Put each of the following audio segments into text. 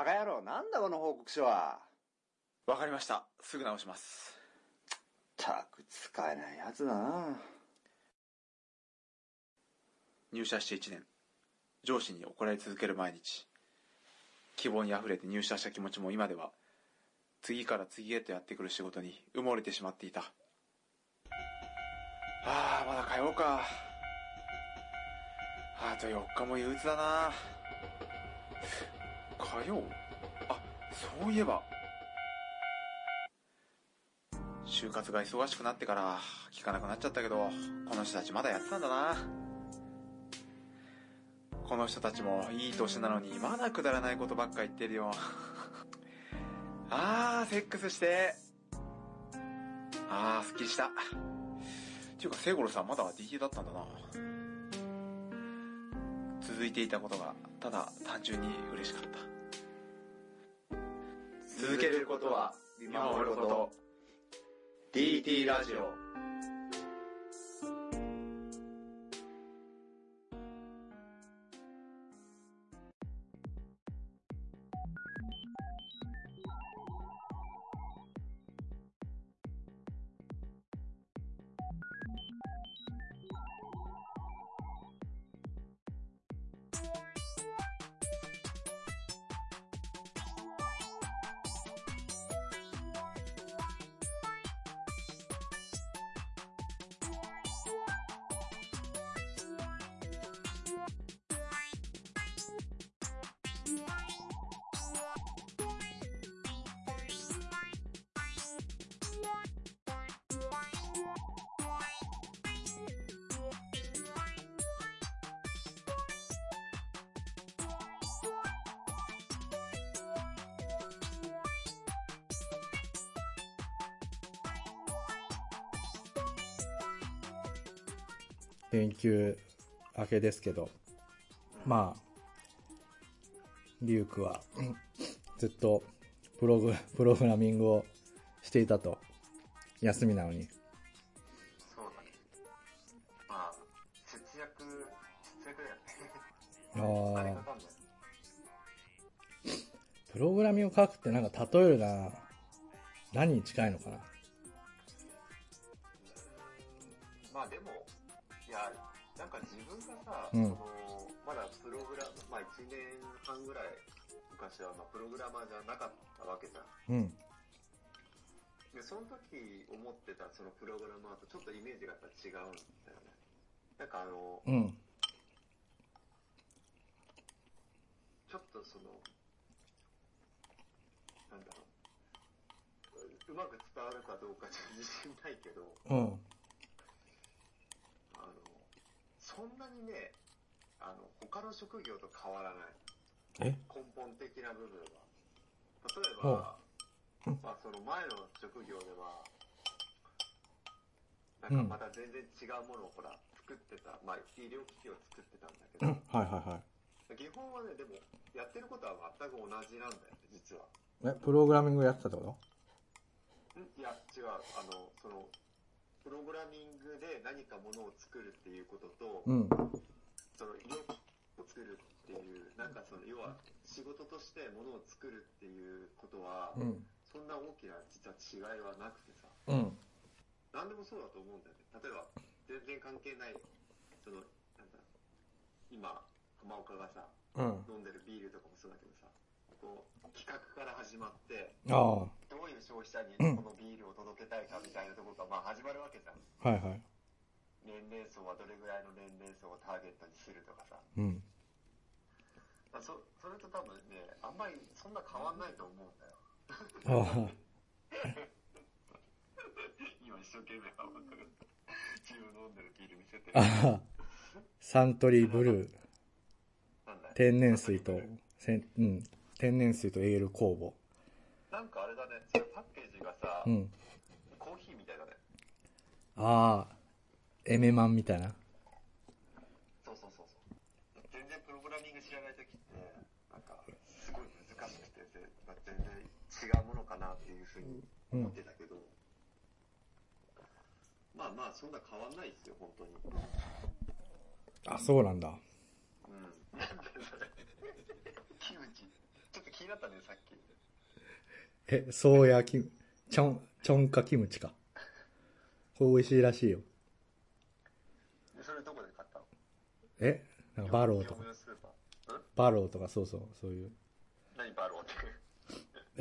バカ野郎、なんだこの報告書は。わかりました。すぐ直します。たく使えないやつだな。入社して1年。上司に怒られ続ける毎日。希望に溢れて入社した気持ちも今では、次から次へとやってくる仕事に埋もれてしまっていた。ああ、まだ通おうか。あと4日も憂鬱だな。通おうあ、そういえば。就活が忙しくなってから聞かなくなっちゃったけど、この人たちまだやってたんだな。この人たちもいい年なのにまだくだらないことばっか言ってるよ。あー、セックスして。あー、すっきりした。っていうか、聖五郎さんまだ DT だったんだな。続いていたことが、ただ単純に嬉しかった。続けることは見守ること。DT ラジオ。連休明けですけど、まあ、リュウクはうんずっとプログ、プログラミングをしていたと。休みなのに。そうだね。まあ、節約、節約だよね。ああ。プログラミングを書くってなんか例えるな何に近いのかなうんその、まだプログラム、まあ1年半ぐらい昔はまあプログラマーじゃなかったわけじゃん。うん。で、その時思ってたそのプログラマーとちょっとイメージがやっぱ違うんだよね。なんかあの、うん。ちょっとその、なんだろう。うまく伝わるかどうか自信ないけど、うん。そんなにね、あの、他の職業と変わらない。え？根本的な部分は。例えば、まあその前の職業では、なんかまた全然違うものをほら、作ってた、まあ医療機器を作ってたんだけうんど、はいはいはい。基本はね、でも、やってることは全く同じなんだよね、実は。え、プログラミングやってたってこん？いや、違う。あの、その、プログラミングで何かものを作るっていうことと、とうん。その医療機器を作るっていう、なんかその、要は仕事としてものを作るっていうことは、うん。そんな大きな実は違いはなくてさ、うん。何でもそうだと思うんだよね。例えば、全然関係ない、その、なんだ、今、浜岡がさ、うん。飲んでるビールとかもそうだけどさ、こう、企画から始まって、どういう消費者にうんこのビールを届けたいかみたいなところが、まあ始まるわけじゃん。いはい。年齢層はどれぐらいの年齢層をターゲットにするとかさ。うん。まあ、そそれと多分ね、あんまりそんな変わんないと思うんだよ。ああ、今一生懸命浜岡が自分飲んでるビール見せてる。ああ、サントリーブルー、天然水と、せんうん、天然水とエール酵母。なんかあれだね、それパッケージがさ、うん。コーヒーみたいだね。ああ、エメマンみたいな。そうそうそうそう。全然プログラミング知らないときって、なんか、すごい難しくて、ぜまあ全然違うものかなっていうふうに思ってたけど、まあまあ、そんな変わんないですよ、本当に。あ、そうなんだ。うん。なんでそれ、キムチ。ちょっと嫌間違ったね、さっき。え、そうやき、ちょん、ちょんかキムチか。これ美味しいらしいよ。で、それどこで買ったの？えなんかバローとか業務、用スーパー。ん？バローとかそうそう、そういう。何バローって？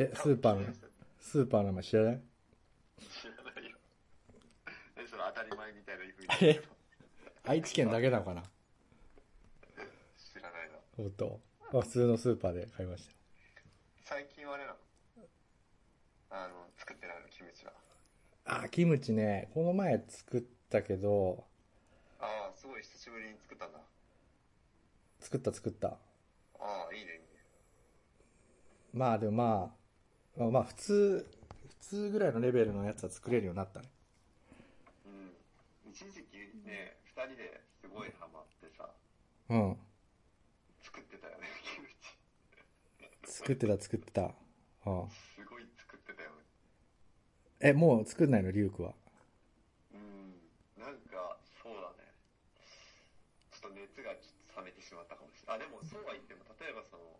え、スーパーの、スーパーの名前知らない？知らないよ。え、その当たり前みたいな言うけど愛知県だけなのかな？知らないな。ほんと。まあ普通のスーパーで買いましたよ。最近はあれなの？あの、作ってないの、キムチは。あ、キムチね、この前作ったけど、ああ、すごい久しぶりに作ったんだ。作った作った。ああ、いいね、いいね。まあでもまあ、まあ普通、普通ぐらいのレベルのやつは作れるようになったね。うん。一時期ね、二人ですごいハマってさ、うん。作ってたよね、キムチ。作ってた作ってた。うん。すごい作ってたよね。え、もう作んないのリュウクは？うん。なんか、そうだね。ちょっと熱がちょっと冷めてしまったかもしれない。あ、でもそうは言っても、例えばその、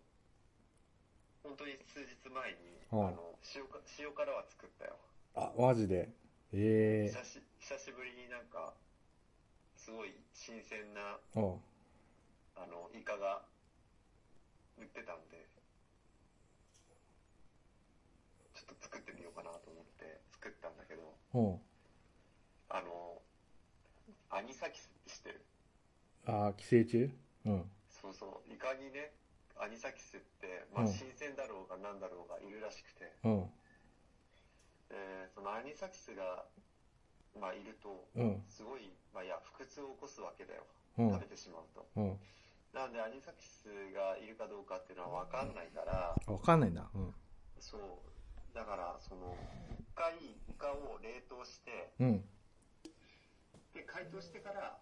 本当に数日前に、うんあの、塩か、塩辛は作ったよ。あ、マジで？ええ久し、久しぶりになんか、すごい新鮮な、うん。あの、イカが売ってたんで、ちょっと作ってみようかなと思って作ったんだけど、うん。あの、アニサキスって知ってる？あ、寄生虫？うん。そうそう、イカにね、アニサキスって、まあうん新鮮だろうが何だろうがいるらしくて、うん。えーそのアニサキスが、まあいると、うん。すごい、まあいや、腹痛を起こすわけだよ。うん食べてしまうと。うん。なんでアニサキスがいるかどうかっていうのはわかんないから、あわかんないんだ。うん。そう。だから、その、一回イカを冷凍して、うん。で、解凍してから、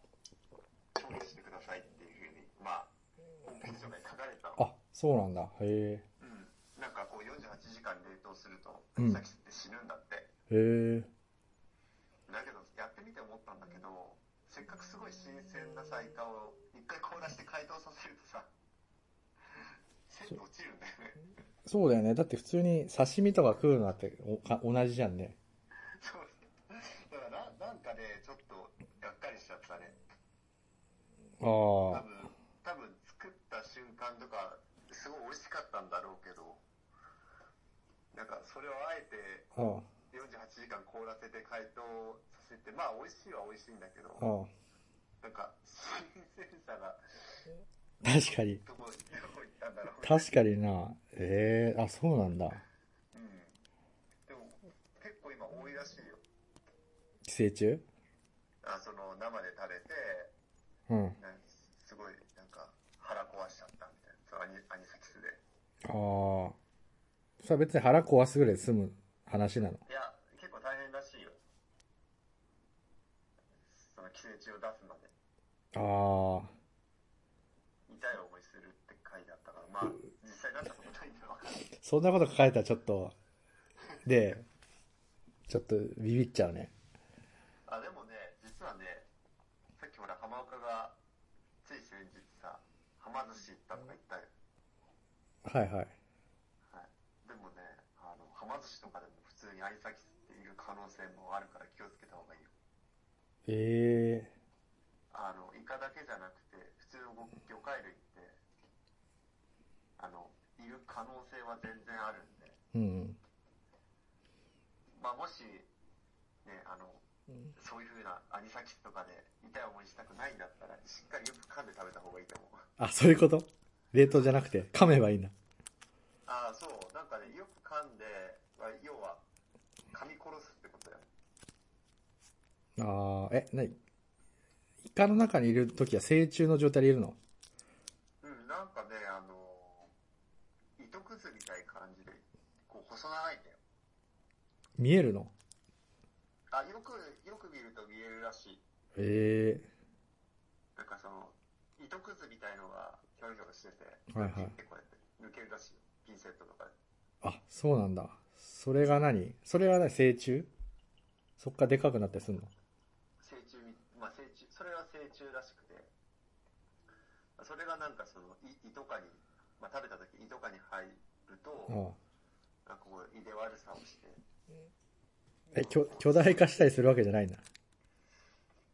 調理してくださいっていうふうに、まあ、ホームページとかに書かれてたの。あ、そうなんだ。へうん。なんかこう48時間冷凍すると、アうんニサキスって死ぬんだって。え。へえ。だけど、やってみて思ったんだけど、せっかくすごい新鮮なさ、イカを一回凍らして解凍させるとさ、鮮度落ちるんだよね。そうだよね。だって普通に刺身とか食うのだっておか同じじゃんね。そう。だからな、なんかね、ちょっと、がっかりしちゃったね。ああ。多分、多分作った瞬間とか、すごい美味しかったんだろうけど、なんかそれをあえてあ48時間凍らせて解凍させて、まあ美味しいは美味しいんだけど、あ。あなんか新鮮さがあ。確かに。確かにな。ええあ、そうなんだ。うん。でも、結構今多いらしいよ。寄生虫？あ、その生で食べて、うん。すごいなんか腹壊しちゃったみたいな。そのアニアニサキスで。ああ。それは別に腹壊すぐらいで済む話なの？いや、結構大変らしいよ。その寄生虫を出すまで。ああ。痛い思いするって書いてあったから、まあ、実際なったことないんでわかんない。そんなこと書かれたらちょっと、で、ちょっとビビっちゃうね。あ、でもね、実はね、さっきほら、浜岡が、つい先日さ、はま寿司行ったとか言ったよ。はいはい。はい。でもね、あの、はま寿司とかでも普通にアニサキスっている可能性もあるから気をつけた方がいいよ。ええあの、イカだけじゃなくて、普通の魚介類あの、いる可能性は全然あるんで、うん。まあ、もし、ね、あの、そういう風なアニサキスとかで痛い思いしたくないんだったら、しっかりよく噛んで食べた方がいいと思う。あ、そういうこと？冷凍じゃなくて、噛めばいいんだ。ああ、そう。なんかね、よく噛んで、まあ要は、噛み殺すってことだよ。ああ、え、なに？イカの中にいるときは成虫の状態でいるのうん、なんかね、あの、糸くずみたいな感じで、こう、細長いんだよ。見えるの？あ、よく、よく見ると見えるらしい。ええなんかその、糸くずみたいのが、ひょろひょろしてて、はいはいこうやって抜けるらしいよ。ピンセットとかで。あ、そうなんだ。それが何？それは何？成虫？そっからでかくなったりするの？成虫み、まあ成虫、それは成虫らしくて、それがなんかその、い、胃とかに、まあ食べた時胃とかに入っると、うん。なんかこう、入れ悪さをして、え、巨巨大化したりするわけじゃないんだ。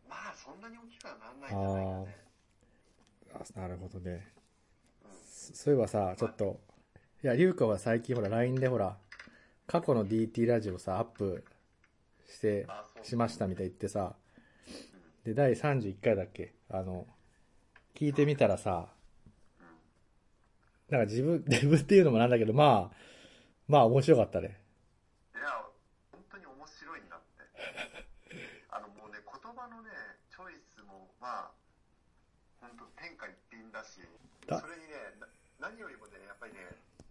まあそんなに大きくはなんないんじゃないかね。あなるほどね。そそういえばさ、ちょっと、いや、リュウカは最近ほら、LINE でほら、過去の DT ラジオさ、アップして、しましたみたい言ってさ、で、第31回だっけあの、聞いてみたらさ、なんか自分、自分っていうのもなんだけど、まあ、まあ面白かったね。いや、本当に面白いんだって。あのもうね、言葉のね、チョイスも、まあ、本当天下一品だし、だそれにね、な何よりもね、やっぱりね、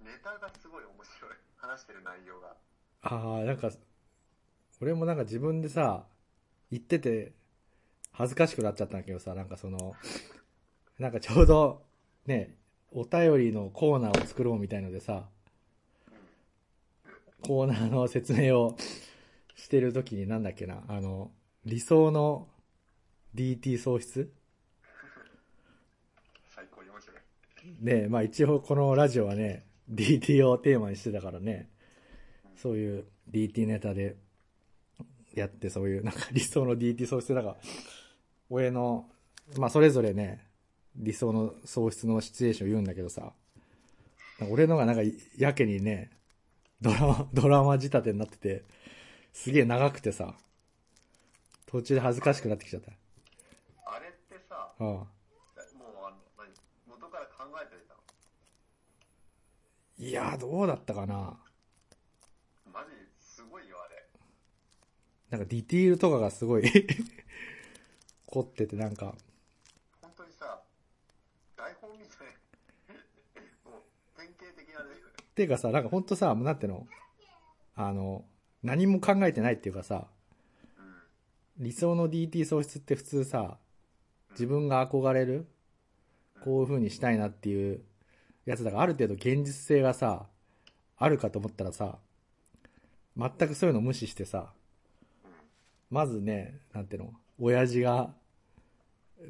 ネタがすごい面白い。話してる内容が。ああ、なんか、俺もなんか自分でさ、言ってて、恥ずかしくなっちゃったんだけどさ、なんかその、なんかちょうど、ね、お便りのコーナーを作ろうみたいのでさ、コーナーの説明をしてるときになんだっけな、あの、理想の DT 喪失？最高に面白い。ねまあ一応このラジオはね、DT をテーマにしてたからね、そういう DT ネタでやって、そういうなんか理想の DT 喪失だから、俺の、まあそれぞれね、理想の喪失のシチュエーションを言うんだけどさ、なんか俺のがなんかやけにね、ドラマ、ドラマ仕立てになってて、すげえ長くてさ、途中で恥ずかしくなってきちゃった。あれってさ、うん。もうあの、何元から考えてたの？いやー、どうだったかな。マジすごいよ、あれ。なんかディティールとかがすごい 凝っててなんか、本当にさ、台本みたい。もう、典型的なね。ていうかさ、なんかほんとさ、もうなんていうの？あの、何も考えてないっていうかさ、理想の DT 喪失って普通さ、自分が憧れるこういう風にしたいなっていうやつだから、ある程度現実性がさ、あるかと思ったらさ、全くそういうの無視してさ、まずね、なんていうの？親父が、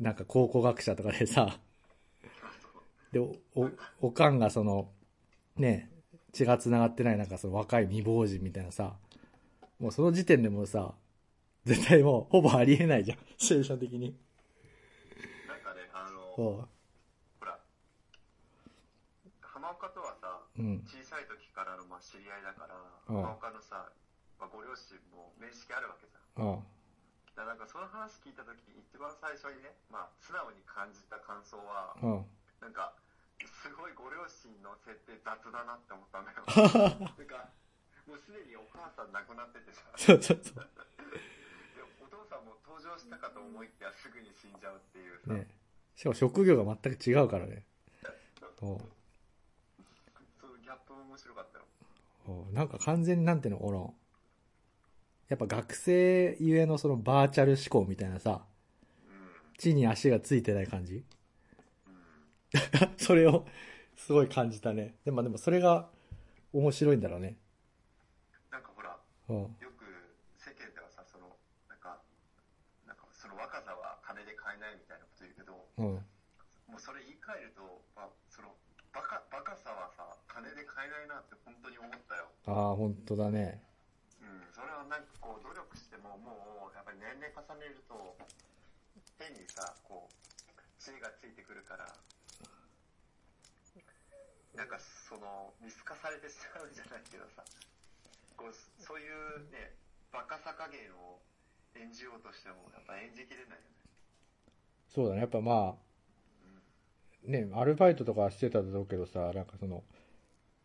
なんか考古学者とかでさ、で、お、おかんがその、ね、血が繋がってないなんかその若い未亡人みたいなさ、もうその時点でもうさ、絶対もうほぼありえないじゃん、シチュエーション的に。なんかね、あの、そほら、浜岡とはさ、う。うん。小さい時からのまあ知り合いだから、うん浜岡のさ、まあ、ご両親も面識あるわけさ。うん。だからなんかその話聞いた時一番最初にね、まあ素直に感じた感想は、うん。なんか、すごいご両親の設定雑だなって思ったんだよ。なんか、もうすでにお母さん亡くなっててさ、そうそうそでお父さんも登場したかと思いきやすぐに死んじゃうっていうさ、う。ね。しかも職業が全く違うからね。おうそういうギャップも面白かったよ。おうなんか完全になんていうの、この、やっぱ学生ゆえのそのバーチャル思考みたいなさ、うん。地に足がついてない感じうん。それをすごい感じたね。でもでもそれが面白いんだろうね。なんかほら、うん。よく世間ではさ、その、なんか、なんかその若さは金で買えないみたいなこと言うけど、うん。もうそれ言い換えると、まあ、その、バカ、バカさはさ、金で買えないなって本当に思ったよ。ああ、本当だね。うん、それはなんかこう、努力してももう、やっぱり年齢重ねると、変にさ、こう、知恵がついてくるから、なんかその、見透かされてしまうんじゃないけどさ、こう、そういうね、バカさ加減を演じようとしても、やっぱ演じきれないよね。そうだね。やっぱまあ、ね、アルバイトとかしてただろうけどさ、なんかその、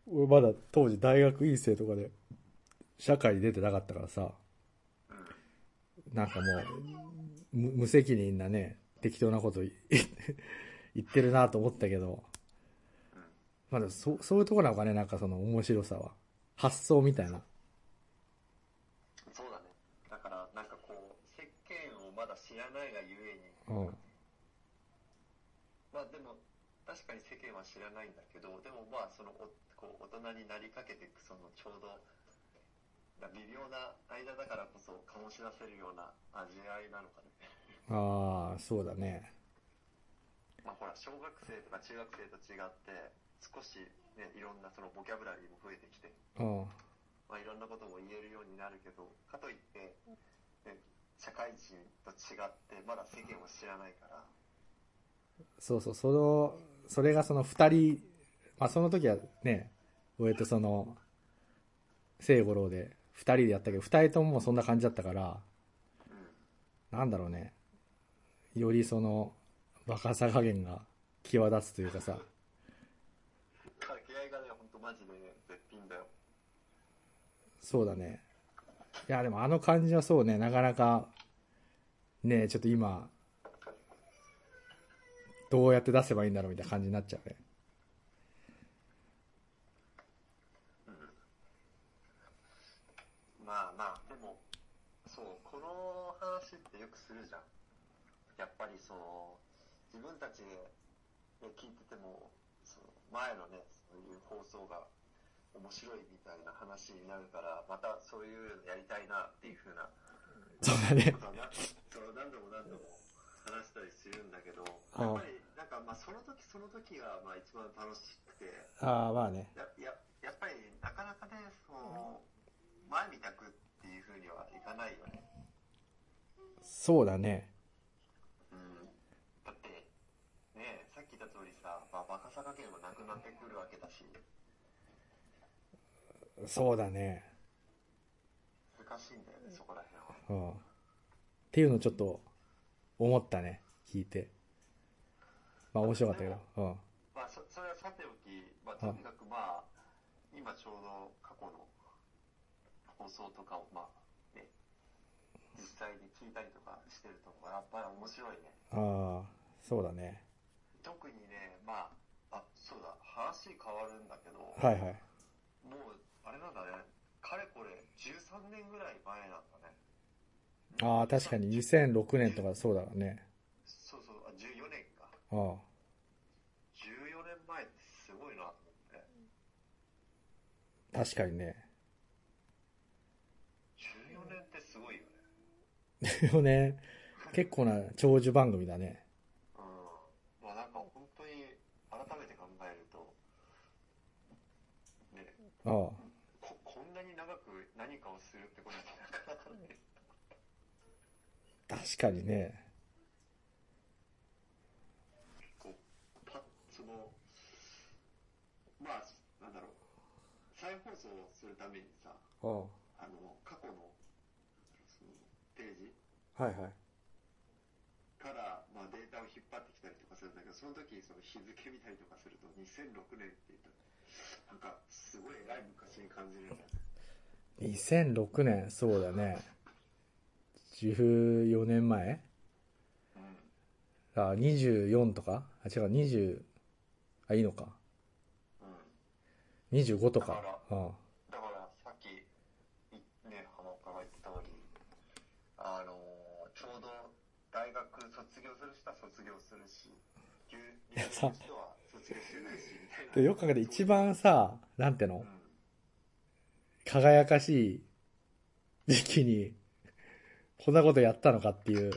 俺まだ当時大学院生とかで、社会に出てなかったからさ、なんかもう、無責任なね、適当なこと 言ってるなと思ったけど、まあでもそそういうとこなのかね、なんかその面白さは。発想みたいな。そうだね。だから、なんかこう、世間をまだ知らないがゆえに、うん。まあでも、確かに世間は知らないんだけど、でもまあ、そのおこう大人になりかけていく、そのちょうど、な微妙な間だからこそ醸し出せるような味わいなのかね。ああ、そうだね。まあほら、小学生とか中学生と違って、少し、ね、いろんなそのボキャブラリーも増えてきて、うん。まあ、いろんなことも言えるようになるけど、かといって、ね、社会人と違って、まだ世間を知らないから、そうそう、その、それがその二人、まあその時はね、俺とその、聖五郎で二人でやったけど、二人ともそんな感じだったから、うん。なんだろうね。よりその、バカさ加減が際立つというかさ、掛け合いがね、ほんとマジでね、絶品だよ。そうだね。いや、でもあの感じはそうね、なかなか、ねちょっと今、どうやって出せばいいんだろうみたいな感じになっちゃうね。まあまあ、でも、そう、この話ってよくするじゃん。やっぱりその、自分たちでね聞いてても、その前のね、いう放送が面白いみたいな話になるから、またそういうのやりたいなっていうふうなそうだねそう何度も何度も話したりするんだけど、やっぱりなんかまあその時その時がまあ一番楽しくて、ああ、まあね。やややっぱりなかなかね、その前みたくっていうふうにはいかないよね。そうだね。うん、だって、ねさっき言った通りさ、まあ、バカさ加減もなくなってくるわけだし、そうだね。難しいんだよね、そこら辺は。うん。っていうのをちょっと思ったね。聞いて。まあ面白かったけど。うん。まあ、そそれはさておき、まあ、とにかくまあ、今ちょうど過去の放送とかを、まあ、ね、実際に聞いたりとかしてるとこがやっぱり面白いね。ああ、そうだね。特にね、まあ、あ、そうだ、話変わるんだけど、はいはい。もう、あれなんだね、かれこれ13年ぐらい前なんだね。ああ、確かに2006年とかそうだね。そうそう、あ14年か。ああ。14年前ってすごいなと思って。確かにね。14年ってすごいよね。でもね、結構な長寿番組だね。うん。まあなんか本当に改めて考えると、ね、ああ。ここんなに長く何かをするってことってなかなか？ね。確かにね。こう、パッ、その、まあ、なんだろう、再放送するためにさ、あの、過去の、その、ページはいはい。から、まあ、データを引っ張ってきたりとかするんだけど、その時、その日付見たりとかすると、2006年って言うと、なんか、すごい偉い昔に感じるんだよね。2006年、そうだね。14年前？うん。あ、24とか？あ、違う、20、あ、いいのか。うん。25とか。うん。だから、さっき、いね、浜岡が言った通り、あのーちょうど、大学卒業する人は卒業するし、留留学する人はでよく考えて一番さ、なんてのうん。輝かしい時期に、こんなことやったのかっていう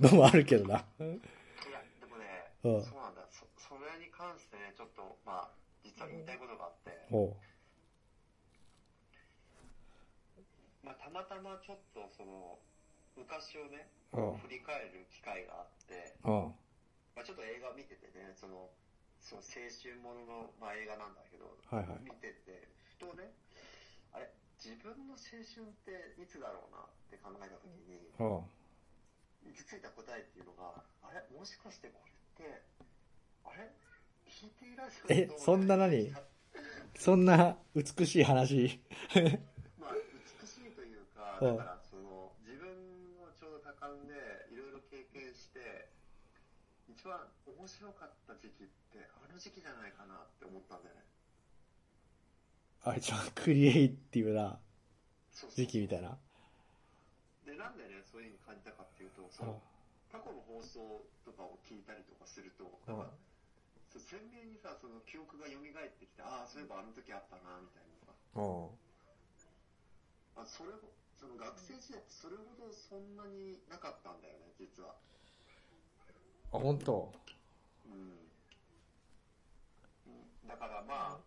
のもあるけどな。いや、でもね、うんそうなんだ。そ、それに関してね、ちょっと、まあ、実は言いたいことがあって。まあ、たまたまちょっと、その、昔をね、うん振り返る機会があって、うん。まあ、ちょっと映画を見ててね、その、その青春ものの、まあ、映画なんだけど、はいはい見てて、ふとね、あれ、自分の青春っていつだろうなって考えたときに、うん。行き着いた答えっていうのが、あれ、もしかしてこれって、あれ ?TT ラジオえとそんな何？そんな美しい話？まあ、美しいというか、うんだから、その、自分をちょうど多感で、いろいろ経験して、一番面白かった時期って、あの時期じゃないかなって思ったんだよね。あ、一番クリエイティブな時期みたいな。で、なんでね、そういう風に感じたかっていうと、そうんの、過去の放送とかを聞いたりとかすると、うんなんか、鮮明にさ、その記憶が蘇ってきて、ああ、そういえばあの時あったな、みたいなさ。うん。あそれほその学生時代ってそれほどそんなになかったんだよね、実は。あ本当うん。だからまあ、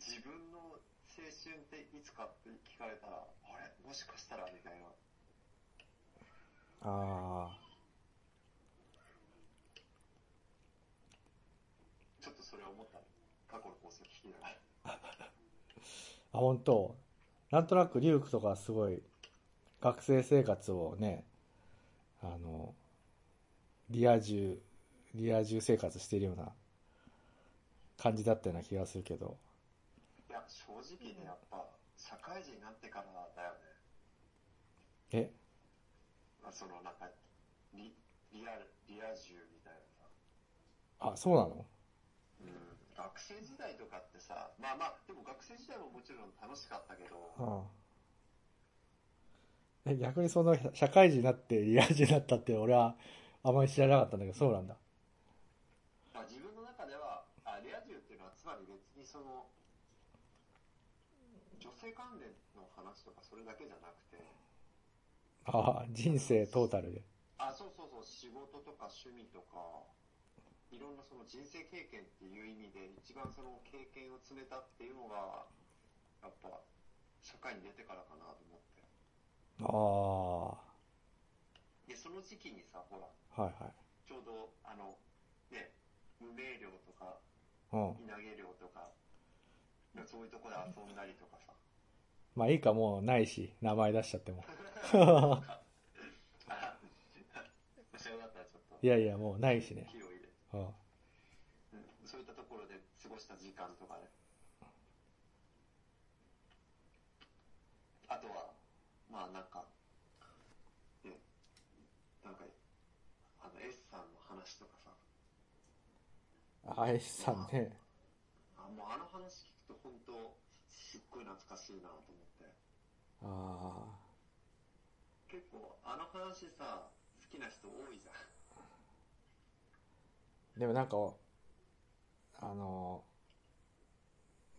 自分の青春っていつかって聞かれたら、あれもしかしたらみたいな。ああ。ちょっとそれは思った。ね過去の放送聞きながら。あ、本当なんとなくリュウクとかすごい学生生活をね、あの、リア充、リア充生活してるような感じだったような気がするけど。いや、正直ね、やっぱ、社会人になってからだよね。え？まあ、その、なんか、リ、リアル、リア充みたいなさ。あ、そうなの？うん。学生時代とかってさ、まあまあ、でも学生時代ももちろん楽しかったけど、ああえ、逆にその社会人になってリア充になったって俺はあまり知らなかったんだけど、そうなんだ。まあ、自分の中では、あリア充っていうのはつまり別にその、女性関連の話とかそれだけじゃなくて、ああ、人生トータルで。あ、そうそうそう、仕事とか趣味とか、いろんなその人生経験っていう意味で一番その経験を詰めたっていうのが、やっぱ、社会に出てからかなと思って。あで、その時期にさ、ほら、あ、はいはい。ちょうど、あの、ね、無名寮とか、うん。稲毛寮とか、そういうとこで遊んだりとかさ。まあいいか、もうないし、名前出しちゃっても。あったらちょっと、いやいや、もうないしね。気を入れて、うん。うん、そういったところで過ごした時間とかね。あとは、まあなんか、ね、なんか、あの、S さんの話とかさ、あいさんね。あもうあの話聞くと本当、すっごい懐かしいなと思って。あ結構、あの話さ、好きな人多いじゃん。あ。でもなんか、あの、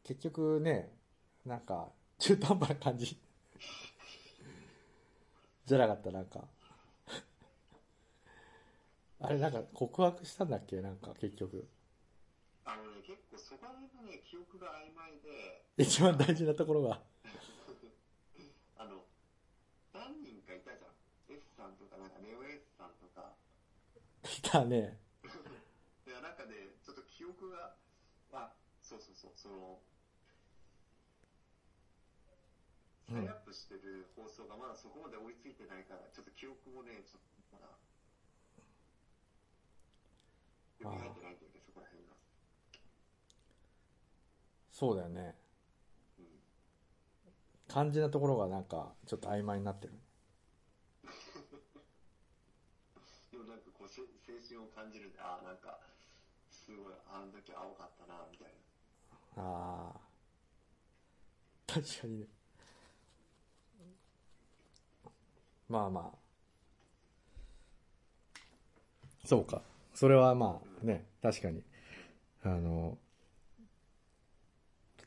結局ね、なんか、中途半端な感じ。じゃなかった、なんか。あれ、なんか告白したんだっけ？なんか、結局。あのね、結構そこら辺のね、記憶が曖昧で、一番大事なところが。あの、何人かいたじゃん。S さんとか、なんかネオ S さんとか。来たね。いや、なんかね、ちょっと記憶が、あ、そうそうそう、その、うん再アップしてる放送がまだそこまで追いついてないから、ちょっと記憶もね、ちょっとまだ、蘇ってないんだよね、そこら辺が。そうだよね。うん。肝心なところがなんか、ちょっと曖昧になってる。でもなんかこう、せ青春を感じるんで、ああ、なんか、すごい、あの時青かったな、みたいな。ああ。確かにね。まあまあ。そうか。それはまあね、確かに。あの、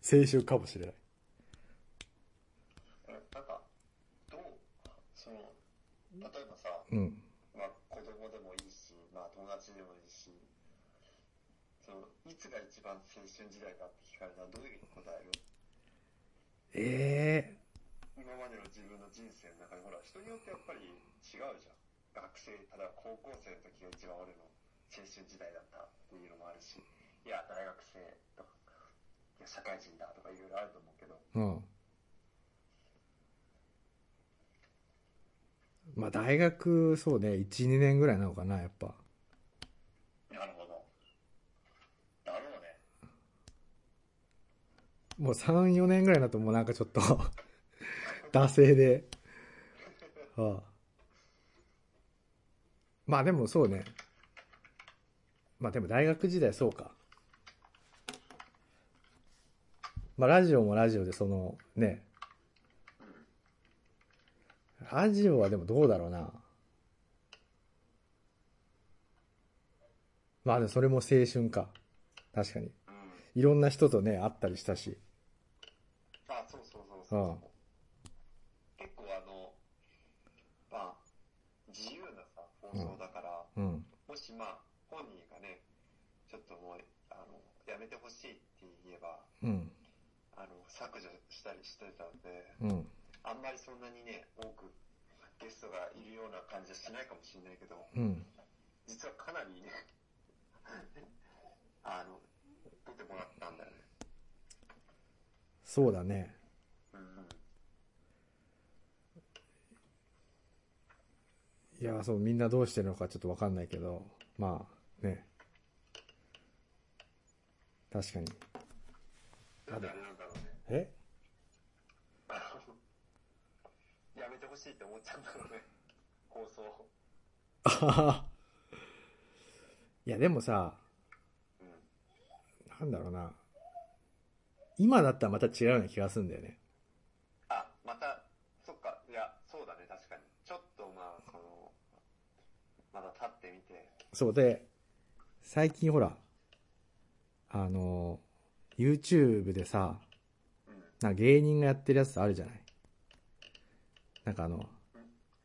青春かもしれない。えなんか、どう、その、例えばさ、うん。まあ子供でもいいし、まあ友達でもいいし、その、いつが一番青春時代かって聞かれたらどういうふうに答えるええ今までの自分の人生の中で、ほら、人によってやっぱり違うじゃん。学生、例えば高校生の時が一番俺の青春時代だったっていうのもあるし、いや、大学生とか、いや、社会人だとかいろいろあると思うけど、うん。まあ大学、そうね、1、2年ぐらいなのかな、やっぱ。なるほど。だろうね。もう3、4年ぐらいだともうなんかちょっと、惰性で。ああまあでもそうね。まあでも大学時代そうか。まあラジオもラジオでそのね。ラジオはでもどうだろうな。まあでもそれも青春か。確かに。うん。いろんな人とね、会ったりしたし。あ、そうそうそうそう。うん結構あの、まあ、自由なさ、放送だから、うん。もしまあ、ちょっともう、あの、やめてほしいって言えば、うん。あの、削除したりしてたんで、うん。あんまりそんなにね、多くゲストがいるような感じはしないかもしれないけど、うん。実はかなりね、あの、出てもらったんだよね。そうだね。うんうん。いや、そう、みんなどうしてるのかちょっとわかんないけど、まあ、ね。確かに。なんであれなんだろうね。え？やめてほしいって思っちゃうんだろうね。放送。あははいや、でもさ、うん。なんだろうな。今だったらまた違うような気がするんだよね。あ、また、そっか、いや、そうだね、確かに。ちょっとまあ、その、まだ立ってみて、そうで、最近ほら、あの、YouTube でさ、な芸人がやってるやつあるじゃない？なんかあの、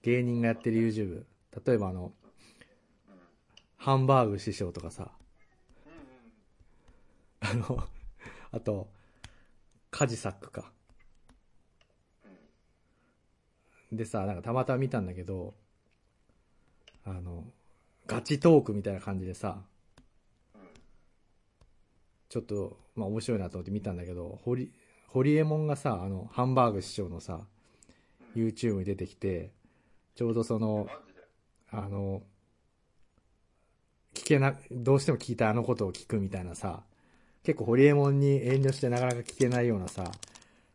芸人がやってる YouTube。例えばあの、ハンバーグ師匠とかさ、あの、あと、カジサックか。でさ、なんかたまたま見たんだけど、あの、ガチトークみたいな感じでさ、ちょっと、まあ面白いなと思って見たんだけど、ホリ、ホリエモンがさ、あの、ハンバーグ師匠のさ、YouTube に出てきて、ちょうどその、あの、聞けな、どうしても聞いたあのことを聞くみたいなさ、結構ホリエモンに遠慮してなかなか聞けないようなさ、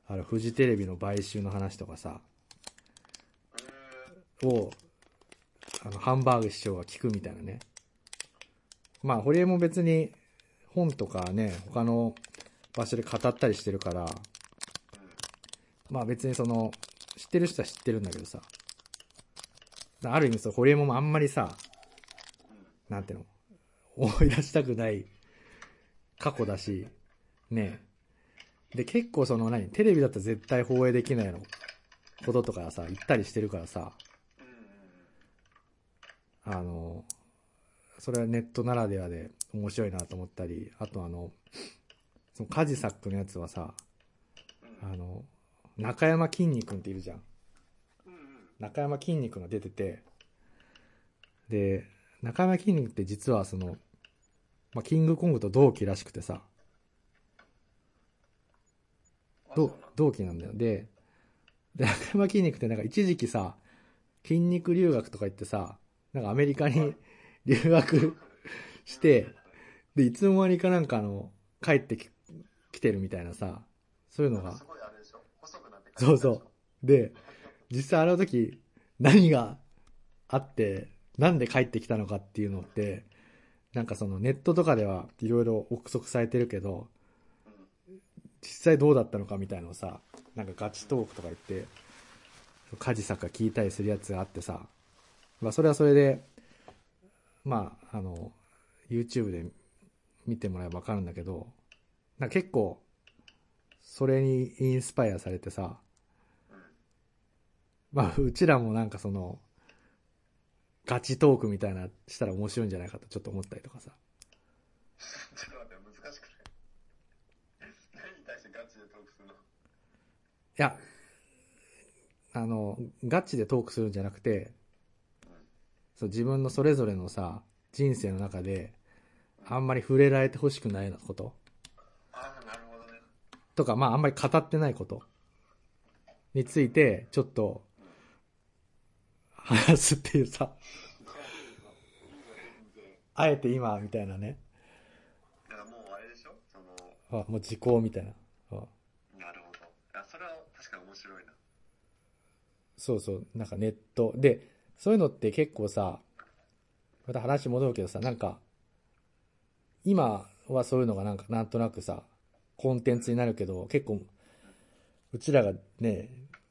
あの、フジテレビの買収の話とかさ、を、あの、ハンバーグ師匠が聞くみたいなね。まあ、ホリエモン別に本とかね、他の場所で語ったりしてるから、まあ別にその、知ってる人は知ってるんだけどさ、ある意味そう、ホリエモンもあんまりさ、なんていうの、思い出したくない過去だし、ねで、結構その何、テレビだったら絶対放映できないの。こととかさ、言ったりしてるからさ、あの、それはネットならではで面白いなと思ったり、あとあの、そのカジサックのやつはさ、あの、中山きんに君っているじゃん。中山きんに君が出てて、で、中山きんに君って実はその、まあ、キングコングと同期らしくてさ、同期なんだよ。で、で中山きんに君ってなんか一時期さ、筋肉留学とか言ってさ、なんかアメリカに留学して、で、いつの間にかなんかあの、帰ってき来てるみたいなさ、そういうのが。そうそう。で、実際あの時、何があって、なんで帰ってきたのかっていうのって、なんかそのネットとかではいろいろ憶測されてるけど、実際どうだったのかみたいなのをさ、なんかガチトークとか言って、カジサカ聞いたりするやつがあってさ、まあそれはそれで、まあ、あの、YouTube で見てもらえばわかるんだけど、な結構、それにインスパイアされてさ、まあ、うちらもなんかその、ガチトークみたいなしたら面白いんじゃないかとちょっと思ったりとかさ。ちょっと待って、難しくない？何に対してガチでトークするの？いや、あの、ガチでトークするんじゃなくて、そう自分のそれぞれのさ、人生の中で、あんまり触れられてほしくないようなこと？ああ、なるほどね。とか、まああんまり語ってないこと？について、ちょっと、話すっていうさ、あえて今、みたいなね。だからもうあれでしょ？その、あもう時効みたいな。あなるほど。あ、それは確かに面白いな。そうそう、なんかネット。で、そういうのって結構さ、また話戻るけどさ、なんか、今はそういうのがなんかなんとなくさ、コンテンツになるけど、結構、うちらがね、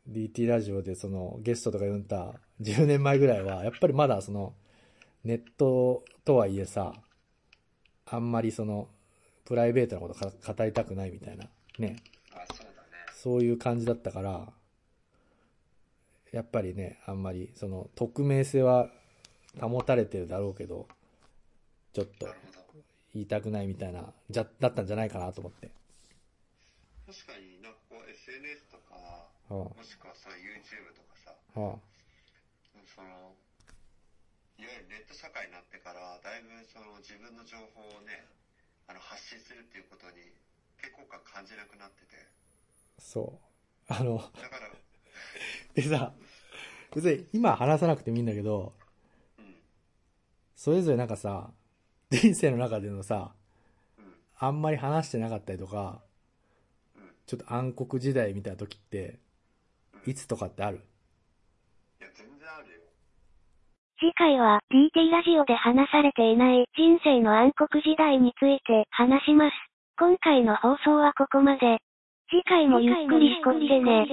DT ラジオでそのゲストとか呼んだ10年前ぐらいは、やっぱりまだその、ネットとはいえさ、あんまりその、プライベートなことか語りたくないみたいな、ね。そういう感じだったから、やっぱりね、あんまり、その、匿名性は保たれてるだろうけど、ちょっと。言いたくないみたいな、じゃ、だったんじゃないかなと思って。確かになんかこう SNS とか、はもしくはそういう YouTube とかさ、その、いわゆるネット社会になってから、だいぶその自分の情報をね、あの発信するっていうことに抵抗感感じなくなってて、そう。あの、だから、でさ、別に今話さなくてもいいんだけど、うん、それぞれなんかさ、人生の中でのさ、うん、あんまり話してなかったりとか、うん。ちょっと暗黒時代みたいな時って、うんいつとかってある？いや、全然あるよ。次回は DT ラジオで話されていない人生の暗黒時代について話します。今回の放送はここまで。次回もゆっくりしこってね。